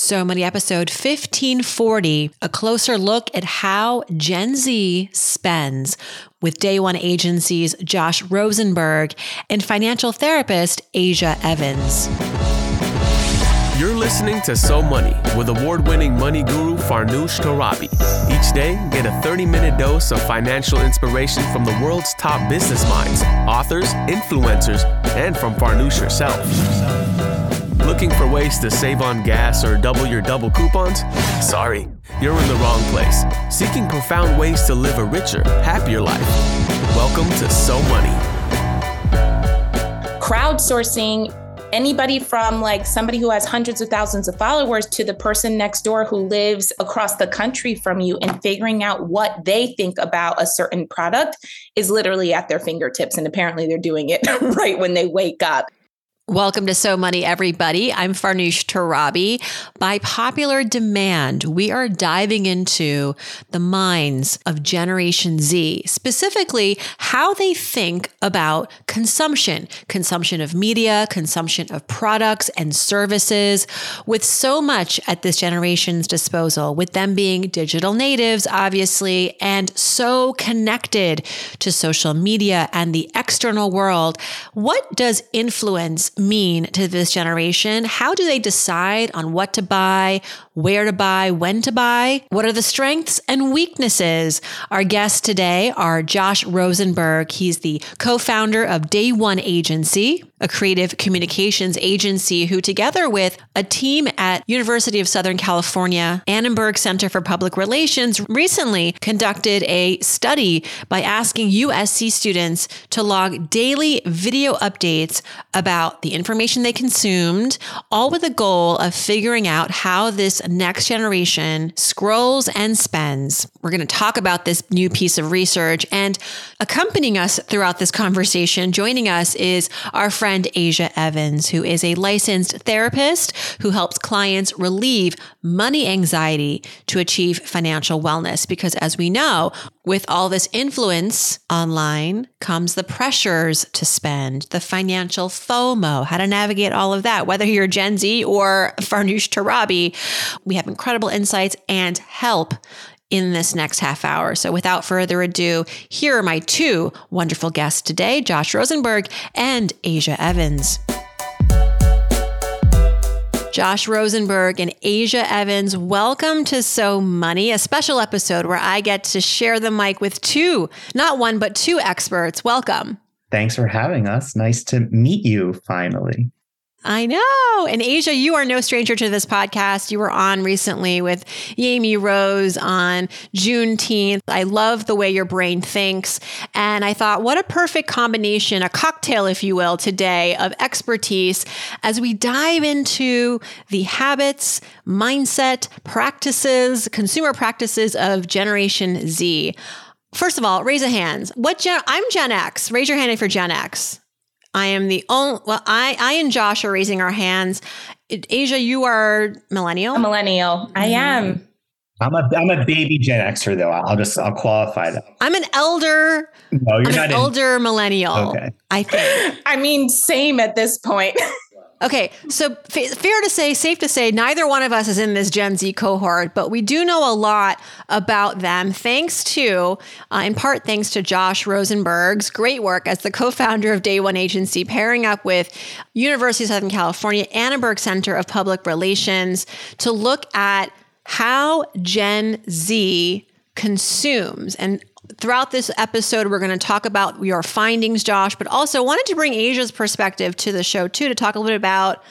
So Money episode 1540, a closer look at how Gen Z spends with Day One Agency's Josh Rosenberg and financial therapist Aja Evans. You're listening to So Money with award winning money guru Farnoosh Torabi. Each day, get a 30 minute dose of financial inspiration from the world's top business minds, authors, influencers, and from Farnoosh herself. Looking for ways to save on gas or double your double coupons? Sorry, you're in the wrong place. Seeking profound ways to live a richer, happier life. Welcome to So Money. Crowdsourcing anybody from like somebody who has hundreds of thousands of followers to the person next door who lives across the country from you and figuring out what they think about a certain product is literally at their fingertips. And apparently they're doing it right when they wake up. Welcome to So Money, everybody. I'm Farnoosh Torabi. By popular demand, we are diving into the minds of Generation Z, specifically how they think about consumption, consumption of media, consumption of products and services, with so much at this generation's disposal, with them being digital natives, obviously, and so connected to social media and the external world. What does influence mean to this generation? How do they decide on what to buy, where to buy, when to buy? What are the strengths and weaknesses? Our guests today are Josh Rosenberg. He's the co founder of Day One Agency, a creative communications agency who, together with a team at University of Southern California Annenberg Center for Public Relations, recently conducted a study by asking USC students to log daily video updates about the information they consumed, all with the goal of figuring out how this next generation scrolls and spends. We're going to talk about this new piece of research and accompanying us throughout this conversation, joining us is our friend friend Aja Evans, who is a licensed therapist who helps clients relieve money anxiety to achieve financial wellness. Because as we know, with all this influence online comes the pressures to spend, the financial FOMO, how to navigate all of that. Whether you're Gen Z or Farnoosh Torabi, we have incredible insights and help in this next half hour. So without further ado, here are my two wonderful guests today, Josh Rosenberg and Aja Evans. Josh Rosenberg and Aja Evans, welcome to So Money, a special episode where I get to share the mic with two, not one, but two experts. Welcome. Thanks for having us. Nice to meet you finally. I know. And Aja, you are no stranger to this podcast. You were on recently with Yami Rose on Juneteenth. I love the way your brain thinks. And I thought, what a perfect combination, a cocktail, if you will, today of expertise as we dive into the habits, mindset, practices, consumer practices of Generation Z. First of all, raise a hand. What gen- I'm Gen X. Raise your hand if you're Gen X. I am the only, well, I, I and Josh are raising our hands. Aja, you are millennial? A millennial. I mm-hmm. am. I'm a I'm a baby Gen Xer though. I'll just I'll qualify that. I'm an elder. No, you're I'm not an in, elder millennial. Okay. I think. I mean, same at this point. Okay, so fair to say, safe to say, neither one of us is in this Gen Z cohort, but we do know a lot about them thanks to, uh, in part thanks to Josh Rosenberg's great work as the co founder of Day One Agency, pairing up with University of Southern California Annenberg Center of Public Relations to look at how Gen Z consumes. And throughout this episode, we're going to talk about your findings, Josh, but also wanted to bring Aja's perspective to the show too to talk a little bit about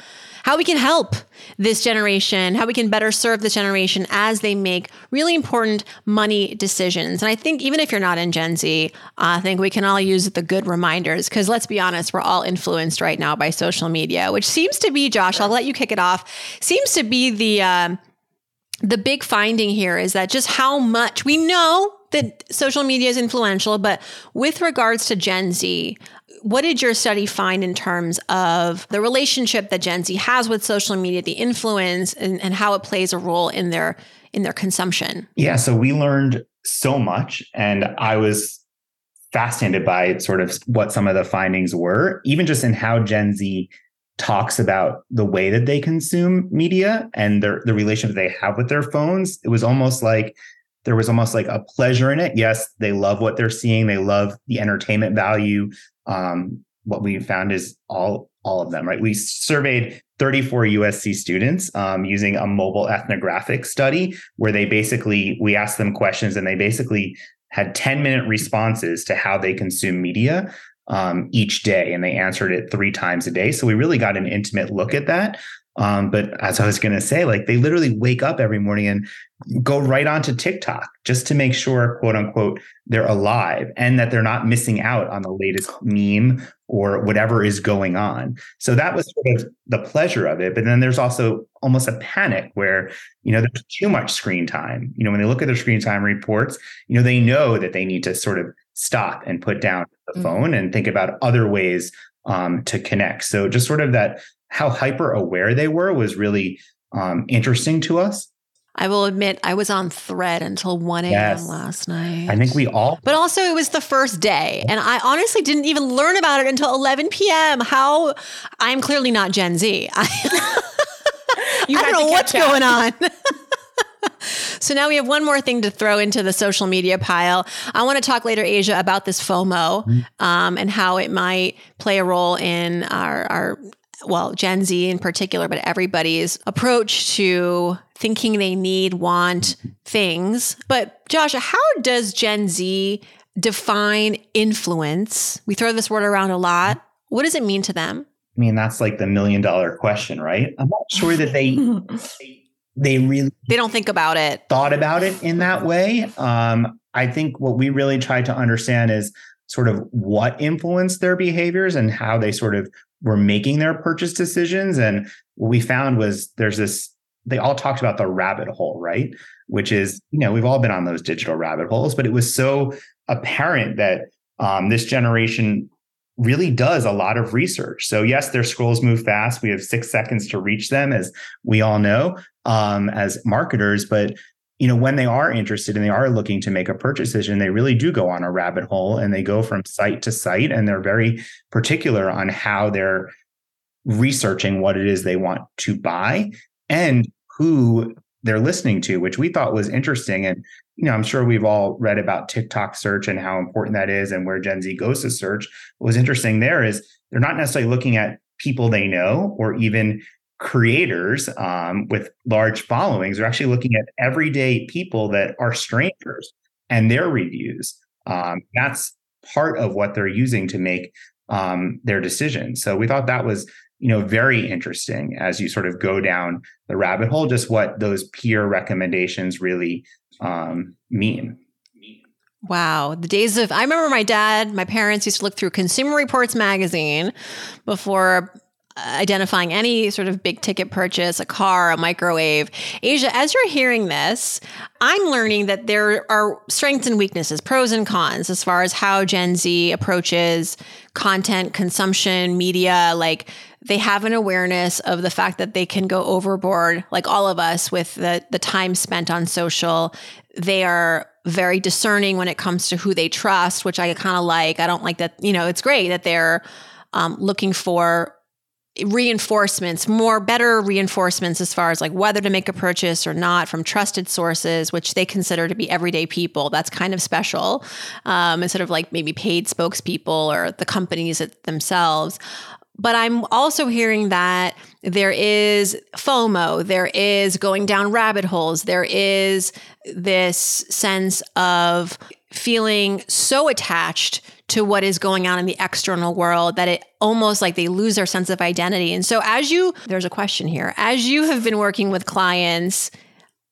how we can help this generation, how we can better serve this generation as they make really important money decisions. And I think even if you're not in Gen Z, I think we can all use the good reminders because let's be honest, we're all influenced right now by social media, which seems to be, Josh, I'll let you kick it off, seems to be the, um, the big finding here is that just how much we know that social media is influential, but with regards to Gen Z, what did your study find in terms of the relationship that Gen Z has with social media, the influence, and, and how it plays a role in their in their consumption? Yeah, so we learned so much, and I was fascinated by sort of what some of the findings were, even just in how Gen Z talks about the way that they consume media and their the relationship they have with their phones. It was almost like there was almost like a pleasure in it. Yes, they love what they're seeing. They love the entertainment value. Um, what we found is all all of them, right? We surveyed 34 USC students um, using a mobile ethnographic study where they basically we asked them questions and they basically had 10 minute responses to how they consume media um, each day and they answered it three times a day so we really got an intimate look at that um, but as I was going to say, like they literally wake up every morning and go right onto TikTok just to make sure, quote unquote, they're alive and that they're not missing out on the latest meme or whatever is going on. So that was sort of the pleasure of it. But then there's also almost a panic where, you know, there's too much screen time. You know, when they look at their screen time reports, you know, they know that they need to sort of stop and put down the mm-hmm. phone and think about other ways um, to connect. So just sort of that how hyper aware they were was really um, interesting to us. I will admit I was on thread until 1 a.m. Yes. last night. I think we all. But also, it was the first day. And I honestly didn't even learn about it until 11 p.m. How I'm clearly not Gen Z. I, I don't know what's up. going on. so now we have one more thing to throw into the social media pile. I want to talk later, Aja, about this FOMO mm-hmm. um, and how it might play a role in our, our well, Gen Z in particular, but everybody's approach to thinking they need, want things. But Josh, how does Gen Z define influence? We throw this word around a lot. What does it mean to them? I mean, that's like the million dollar question, right? I'm not sure that they they really they don't think about it, thought about it in that way. Um, I think what we really try to understand is sort of what influenced their behaviors and how they sort of were making their purchase decisions. And what we found was there's this, they all talked about the rabbit hole, right? Which is, you know, we've all been on those digital rabbit holes, but it was so apparent that um, this generation really does a lot of research. So yes, their scrolls move fast. We have six seconds to reach them, as we all know, um, as marketers. But you know, when they are interested and they are looking to make a purchase decision, they really do go on a rabbit hole and they go from site to site and they're very particular on how they're researching what it is they want to buy and who they're listening to, which we thought was interesting. And, you know, I'm sure we've all read about TikTok search and how important that is and where Gen Z goes to search. What was interesting there is they're not necessarily looking at people they know or even creators um, with large followings are actually looking at everyday people that are strangers and their reviews. Um, that's part of what they're using to make um, their decisions. So we thought that was, you know, very interesting as you sort of go down the rabbit hole, just what those peer recommendations really um, mean. Wow. The days of, I remember my dad, my parents used to look through Consumer Reports magazine before identifying any sort of big ticket purchase, a car, a microwave. Aja, as you're hearing this, I'm learning that there are strengths and weaknesses, pros and cons, as far as how Gen Z approaches content consumption, media. Like they have an awareness of the fact that they can go overboard, like all of us, with the, the time spent on social. They are very discerning when it comes to who they trust, which I kind of like. I don't like that, you know, it's great that they're um, looking for reinforcements, more better reinforcements as far as like whether to make a purchase or not from trusted sources, which they consider to be everyday people. That's kind of special um, instead of like maybe paid spokespeople or the companies themselves. But I'm also hearing that there is FOMO, there is going down rabbit holes, there is this sense of feeling so attached to what is going on in the external world that it almost like they lose their sense of identity. And so, as you, there's a question here, as you have been working with clients,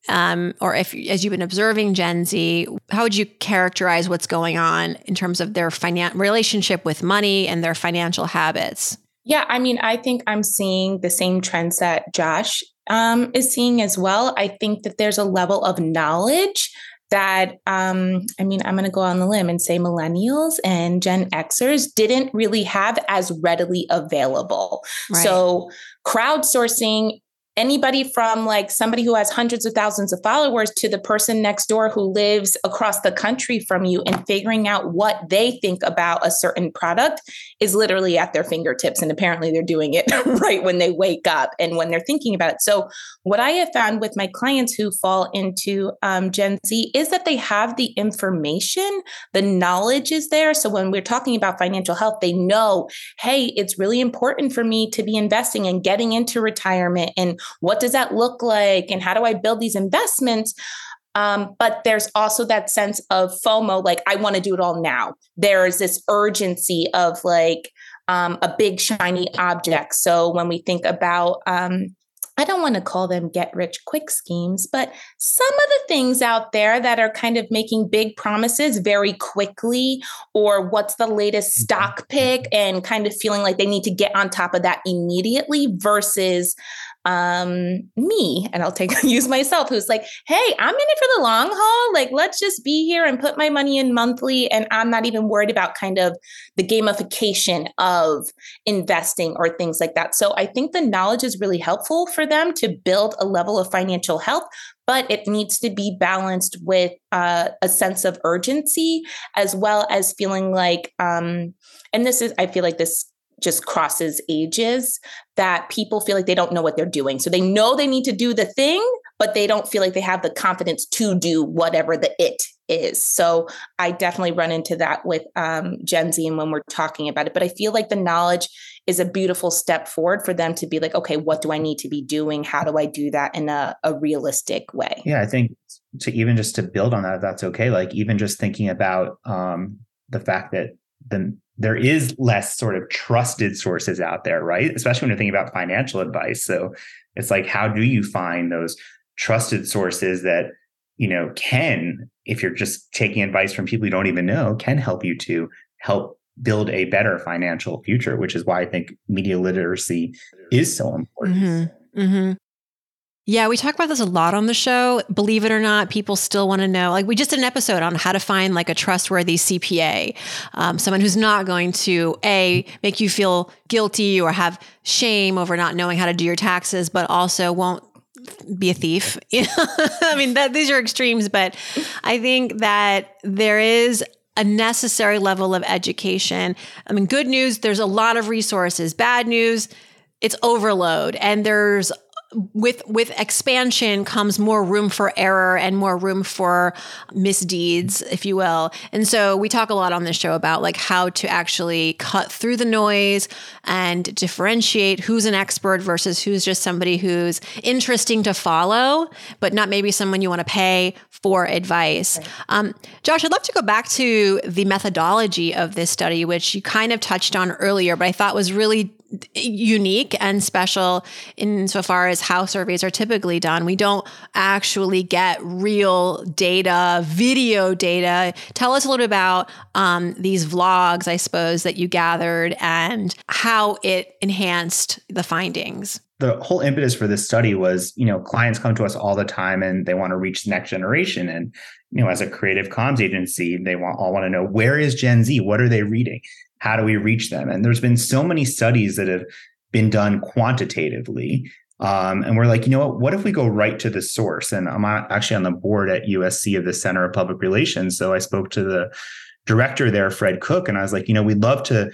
um, or if as you've been observing Gen Z, how would you characterize what's going on in terms of their finan- relationship with money and their financial habits? Yeah, I mean, I think I'm seeing the same trends that Josh um, is seeing as well. I think that there's a level of knowledge that um, I mean, I'm going to go on the limb and say millennials and Gen Xers didn't really have as readily available. Right. So crowdsourcing anybody from like somebody who has hundreds of thousands of followers to the person next door who lives across the country from you and figuring out what they think about a certain product is literally at their fingertips and apparently they're doing it right when they wake up and when they're thinking about it so what i have found with my clients who fall into um, gen z is that they have the information the knowledge is there so when we're talking about financial health they know hey it's really important for me to be investing and getting into retirement and what does that look like? And how do I build these investments? Um, but there's also that sense of FOMO, like I want to do it all now. There is this urgency of like um, a big shiny object. So when we think about um, I don't want to call them get rich quick schemes, but some of the things out there that are kind of making big promises very quickly, or what's the latest mm-hmm. stock pick, and kind of feeling like they need to get on top of that immediately versus um, me, and I'll take use myself, who's like, hey, I'm in it for the long haul. Like, let's just be here and put my money in monthly. And I'm not even worried about kind of the gamification of investing or things like that. So I think the knowledge is really helpful for them to build a level of financial health, but it needs to be balanced with uh, a sense of urgency as well as feeling like um, and this is i feel like this just crosses ages that people feel like they don't know what they're doing. So they know they need to do the thing, but they don't feel like they have the confidence to do whatever the it is. So I definitely run into that with um, Gen Z and when we're talking about it. But I feel like the knowledge is a beautiful step forward for them to be like, okay, what do I need to be doing? How do I do that in a, a realistic way? Yeah, I think to even just to build on that, that's okay. Like even just thinking about um, the fact that the there is less sort of trusted sources out there, right? Especially when you're thinking about financial advice. So it's like, how do you find those trusted sources that, you know, can, if you're just taking advice from people you don't even know, can help you to help build a better financial future, which is why I think media literacy is so important. Mm-hmm. Mm-hmm. Yeah, we talk about this a lot on the show. Believe it or not, people still want to know. Like, we just did an episode on how to find like a trustworthy CPA, um, someone who's not going to a make you feel guilty or have shame over not knowing how to do your taxes, but also won't be a thief. I mean, that, these are extremes, but I think that there is a necessary level of education. I mean, good news, there's a lot of resources. Bad news, it's overload and there's with with expansion comes more room for error and more room for misdeeds if you will. And so we talk a lot on this show about like how to actually cut through the noise and differentiate who's an expert versus who's just somebody who's interesting to follow but not maybe someone you want to pay for advice. Um, josh i'd love to go back to the methodology of this study which you kind of touched on earlier but i thought was really unique and special insofar as how surveys are typically done. We don't actually get real data, video data. Tell us a little bit about um, these vlogs, I suppose, that you gathered and how it enhanced the findings the whole impetus for this study was you know clients come to us all the time and they want to reach the next generation and you know as a creative comms agency they want all want to know where is gen z what are they reading how do we reach them? And there's been so many studies that have been done quantitatively. Um, and we're like, you know what? What if we go right to the source? And I'm actually on the board at USC of the Center of Public Relations. So I spoke to the director there, Fred Cook, and I was like, you know, we'd love to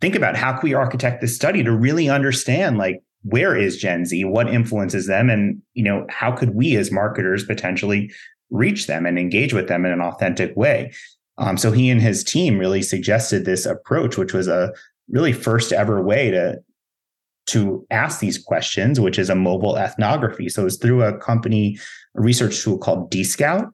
think about how can we architect this study to really understand like where is Gen Z, what influences them, and you know, how could we as marketers potentially reach them and engage with them in an authentic way? Um, so he and his team really suggested this approach, which was a really first ever way to to ask these questions, which is a mobile ethnography. So it was through a company, a research tool called DScout.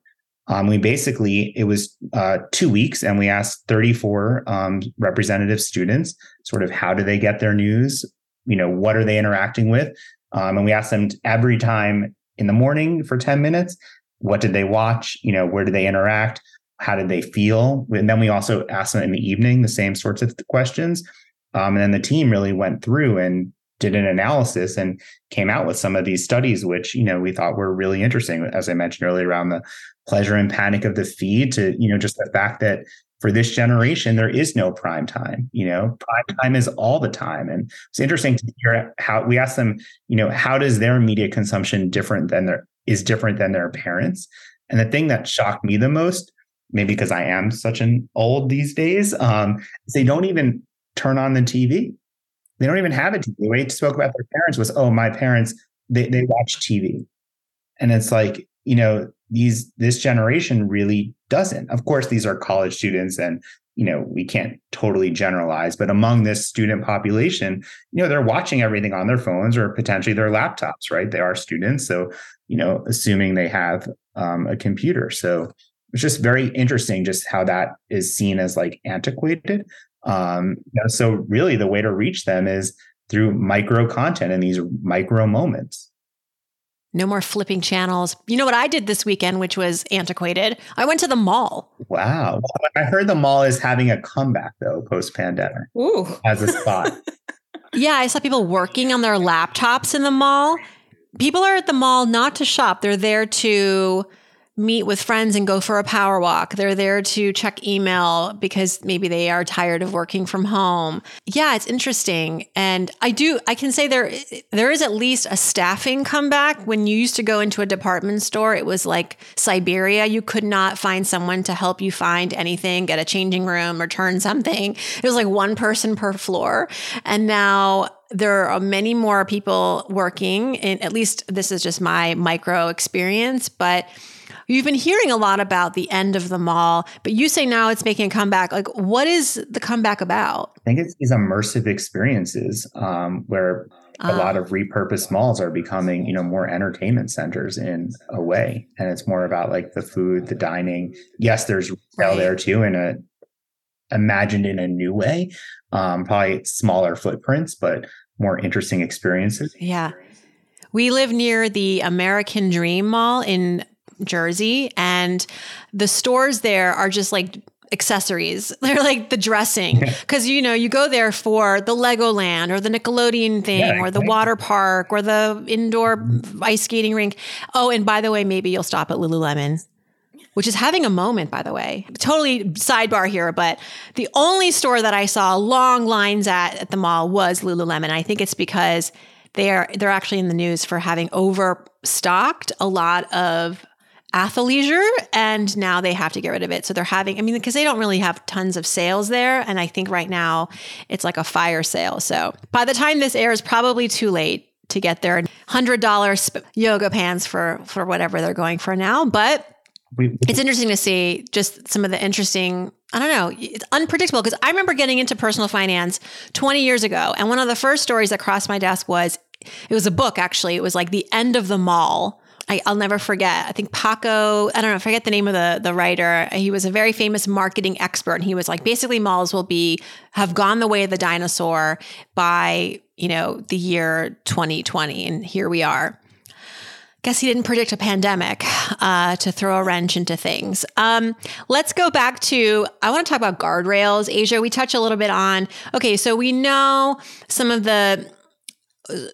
Um, we basically it was uh, two weeks, and we asked 34 um, representative students, sort of how do they get their news? You know, what are they interacting with? Um, and we asked them every time in the morning for 10 minutes, what did they watch? You know, where did they interact? how did they feel? And then we also asked them in the evening the same sorts of questions. Um, and then the team really went through and did an analysis and came out with some of these studies, which you know we thought were really interesting. As I mentioned earlier, around the pleasure and panic of the feed, to you know just the fact that for this generation, there is no prime time. You know, prime time is all the time. And it's interesting to hear how we ask them, you know, how does their media consumption different than their is different than their parents? And the thing that shocked me the most, maybe because I am such an old these days, um, is they don't even turn on the TV. They don't even have a TV. The way they spoke about their parents was, oh, my parents, they, they watch TV. And it's like, you know, these this generation really doesn't. Of course, these are college students and you know, we can't totally generalize, but among this student population, you know, they're watching everything on their phones or potentially their laptops, right? They are students. So, you know, assuming they have um, a computer. So it's just very interesting just how that is seen as like antiquated. Um, you know, so really the way to reach them is through micro content and these micro moments. No more flipping channels. You know what I did this weekend, which was antiquated? I went to the mall. Wow. I heard the mall is having a comeback though, post pandemic. Ooh. As a spot. yeah, I saw people working on their laptops in the mall. People are at the mall not to shop, they're there to meet with friends and go for a power walk. They're there to check email because maybe they are tired of working from home. Yeah, it's interesting. And I do I can say there there is at least a staffing comeback. When you used to go into a department store, it was like Siberia. You could not find someone to help you find anything, get a changing room, return something. It was like one person per floor. And now there are many more people working and at least this is just my micro experience, but You've been hearing a lot about the end of the mall, but you say now it's making a comeback. Like, what is the comeback about? I think it's these immersive experiences um, where a lot of ah. repurposed malls are becoming, you know, more entertainment centers in a way, and it's more about like the food, the dining. Yes, there's retail right. there too, in a imagined in a new way, um, probably smaller footprints, but more interesting experiences. Yeah. We live near the American Dream Mall in Jersey, and the stores there are just like accessories. They're like the dressing because you know you go there for the Legoland or the Nickelodeon thing yeah, or the water park or the indoor ice skating rink. Oh, and by the way, maybe you'll stop at Lululemon. Which is having a moment, by the way. Totally sidebar here, but the only store that I saw long lines at at the mall was Lululemon. I think it's because they're they're actually in the news for having overstocked a lot of athleisure and now they have to get rid of it. So they're having, I mean, because they don't really have tons of sales there. And I think right now it's like a fire sale. So by the time this airs, probably too late to get their $100 sp- yoga pants for, for whatever they're going for now. But it's interesting to see just some of the interesting I don't know. It's unpredictable because I remember getting into personal finance 20 years ago. And one of the first stories that crossed my desk was it was a book, actually. It was like The End of the Mall I, will never forget. I think Paco, I don't know, I forget the name of the the writer. He was a very famous marketing expert, and he was like, basically, malls will be have gone the way of the dinosaur by you know the year 2020, and here we are. Guess he didn't predict a pandemic uh, to throw a wrench into things. Um, let's go back to, I want to talk about guardrails. Aja, we touch a little bit on, okay, so we know some of the,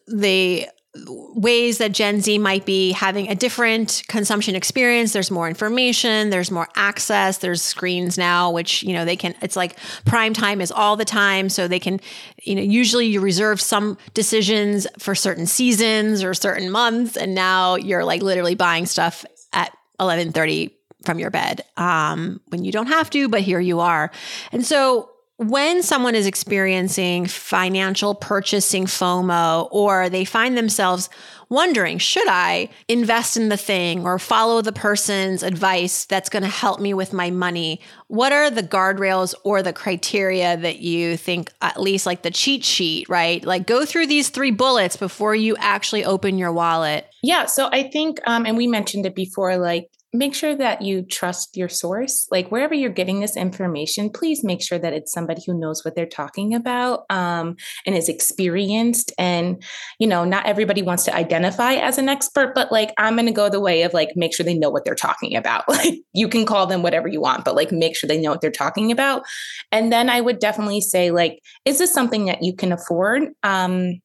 the ways that Gen Z might be having a different consumption experience. There's more information, there's more access, there's screens now, which, you know, they can, it's like prime time is all the time. So they can, you know, usually you reserve some decisions for certain seasons or certain months. And now you're like literally buying stuff at 1130 from your bed um, when you don't have to, but here you are. And so when someone is experiencing financial purchasing FOMO or they find themselves wondering, should I invest in the thing or follow the person's advice that's going to help me with my money? What are the guardrails or the criteria that you think, at least like the cheat sheet, right? Like go through these three bullets before you actually open your wallet. Yeah. So I think, um, and we mentioned it before, like make sure that you trust your source. Like wherever you're getting this information, please make sure that it's somebody who knows what they're talking about um, and is experienced. And, you know, not everybody wants to identify as an expert, but like I'm going to go the way of like, make sure they know what they're talking about. Like you can call them whatever you want, but like make sure they know what they're talking about. And then I would definitely say, like, is this something that you can afford? Um,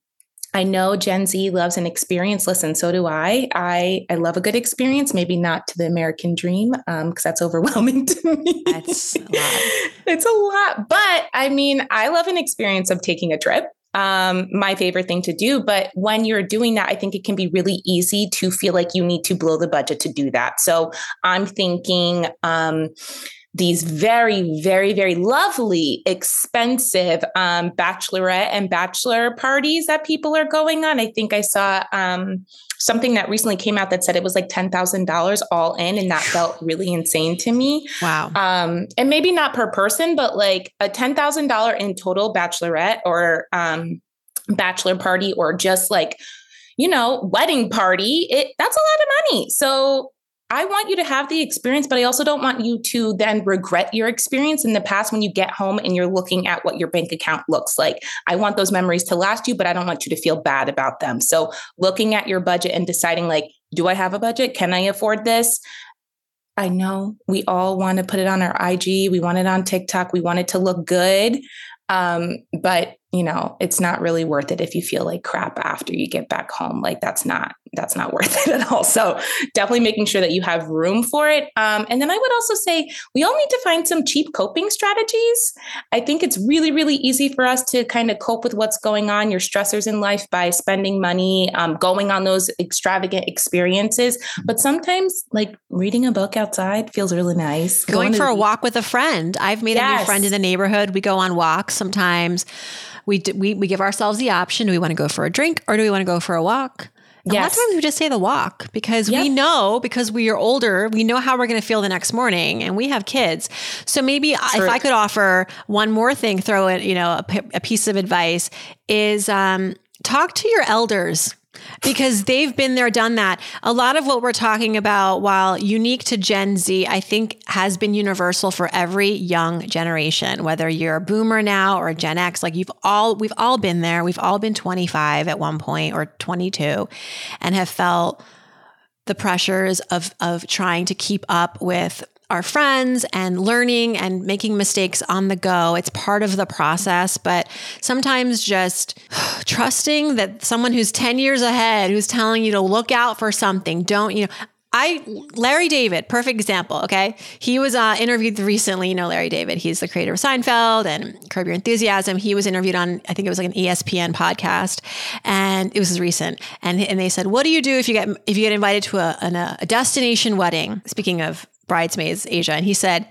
I know Gen Z loves an experience. Listen, so do I. I I love a good experience. Maybe not to the American dream, because um, that's overwhelming to me. That's a lot. it's a lot, but I mean, I love an experience of taking a trip um, my favorite thing to do. But when you're doing that, I think it can be really easy to feel like you need to blow the budget to do that. So I'm thinking, um, these very, very, very lovely, expensive um, bachelorette and bachelor parties that people are going on. I think I saw um, something that recently came out that said it was like $10,000 all in, and that felt really insane to me. Wow. Um, and maybe not per person, but like a $10,000 in total bachelorette or um, bachelor party or just like, you know, wedding party, it that's a lot of money. So I want you to have the experience, but I also don't want you to then regret your experience in the past when you get home and you're looking at what your bank account looks like. I want those memories to last you, but I don't want you to feel bad about them. So, looking at your budget and deciding, like, do I have a budget? Can I afford this? I know we all want to put it on our IG, we want it on TikTok, we want it to look good. Um, but you know, it's not really worth it if you feel like crap after you get back home. Like that's not that's not worth it at all. So definitely making sure that you have room for it. Um, and then I would also say we all need to find some cheap coping strategies. I think it's really, really easy for us to kind of cope with what's going on, your stressors in life by spending money, um, going on those extravagant experiences. But sometimes like reading a book outside feels really nice. Going, going for a walk with a friend. I've made yes. a new friend in the neighborhood. We go on walks sometimes. We, we, we give ourselves the option. Do we want to go for a drink or do we want to go for a walk? Yes. A lot of times we just say the walk because yep. we know because we are older, we know how we're going to feel the next morning and we have kids. So maybe True. if I could offer one more thing, throw it, you know, a, a piece of advice is um, talk to your elders because they've been there, done that. A lot of what we're talking about, while unique to Gen Z, I think has been universal for every young generation, whether you're a boomer now or a Gen X, like you've all, we've all been there. We've all been 25 at one point or 22 and have felt the pressures of, of trying to keep up with our friends and learning and making mistakes on the go. It's part of the process, but sometimes just trusting that someone who's 10 years ahead, who's telling you to look out for something, don't, you know, I Larry David, perfect example. Okay, he was uh, interviewed recently. You know Larry David. He's the creator of Seinfeld and Curb Your Enthusiasm. He was interviewed on I think it was like an ESPN podcast, and it was recent. And and they said, "What do you do if you get if you get invited to a an, a destination wedding?" Speaking of bridesmaids, Aja, and he said,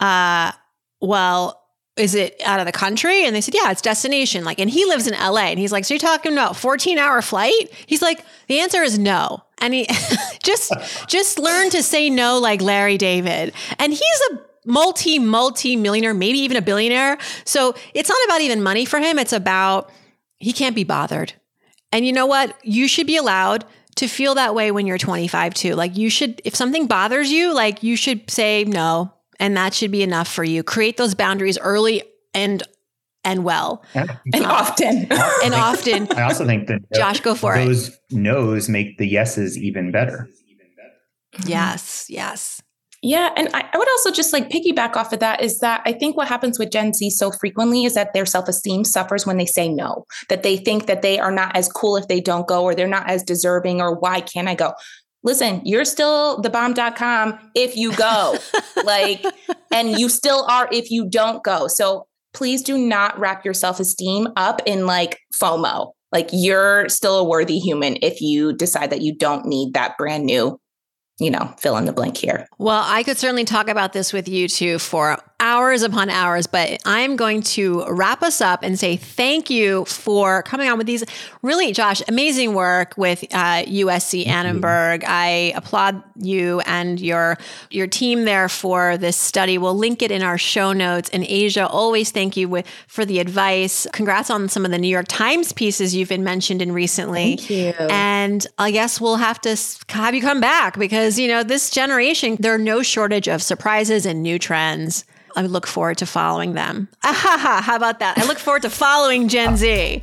uh, "Well." Is it out of the country? And they said, yeah, it's destination. Like, and he lives in LA. And he's like, so you're talking about 14 hour flight? He's like, the answer is no. And he just, just learn to say no like Larry David. And he's a multi, multi millionaire, maybe even a billionaire. So it's not about even money for him. It's about he can't be bothered. And you know what? You should be allowed to feel that way when you're 25 too. Like you should, if something bothers you, like you should say no, and that should be enough for you. Create those boundaries early and and well yeah. and often and often. I also think that Josh, go for those it. Those no's make the yeses even better. Yes, yes. Yeah. And I, I, would also just like piggyback off of that is that I think what happens with Gen Z so frequently is that their self esteem suffers when they say no, that they think that they are not as cool if they don't go, or they're not as deserving, or why can't I go? Listen, you're still the bomb.com if you go, like, and you still are if you don't go. So please do not wrap your self esteem up in like FOMO. Like, you're still a worthy human if you decide that you don't need that brand new you know, fill in the blank here. Well, I could certainly talk about this with you too for hours upon hours, but I'm going to wrap us up and say thank you for coming on with these really, Josh, amazing work with uh, USC Annenberg. I applaud you and your your team there for this study. We'll link it in our show notes. And Aja, always thank you with, for the advice. Congrats on some of the New York Times pieces you've been mentioned in recently. Thank you. And I guess we'll have to have you come back because you know this generation there are no shortage of surprises and new trends. I look forward to following them. How about that? I look forward to following Gen Z.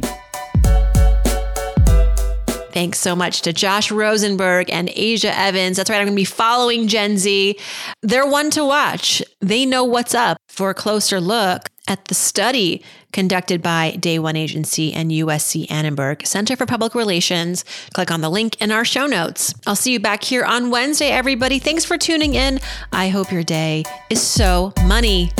Thanks so much to Josh Rosenberg and Aja Evans. That's right, I'm going to be following Gen Z. They're one to watch. They know what's up. For a closer look at the study conducted by Day One Agency and USC Annenberg Center for Public Relations. Click on the link in our show notes. I'll see you back here on Wednesday, everybody. Thanks for tuning in. I hope your day is so money.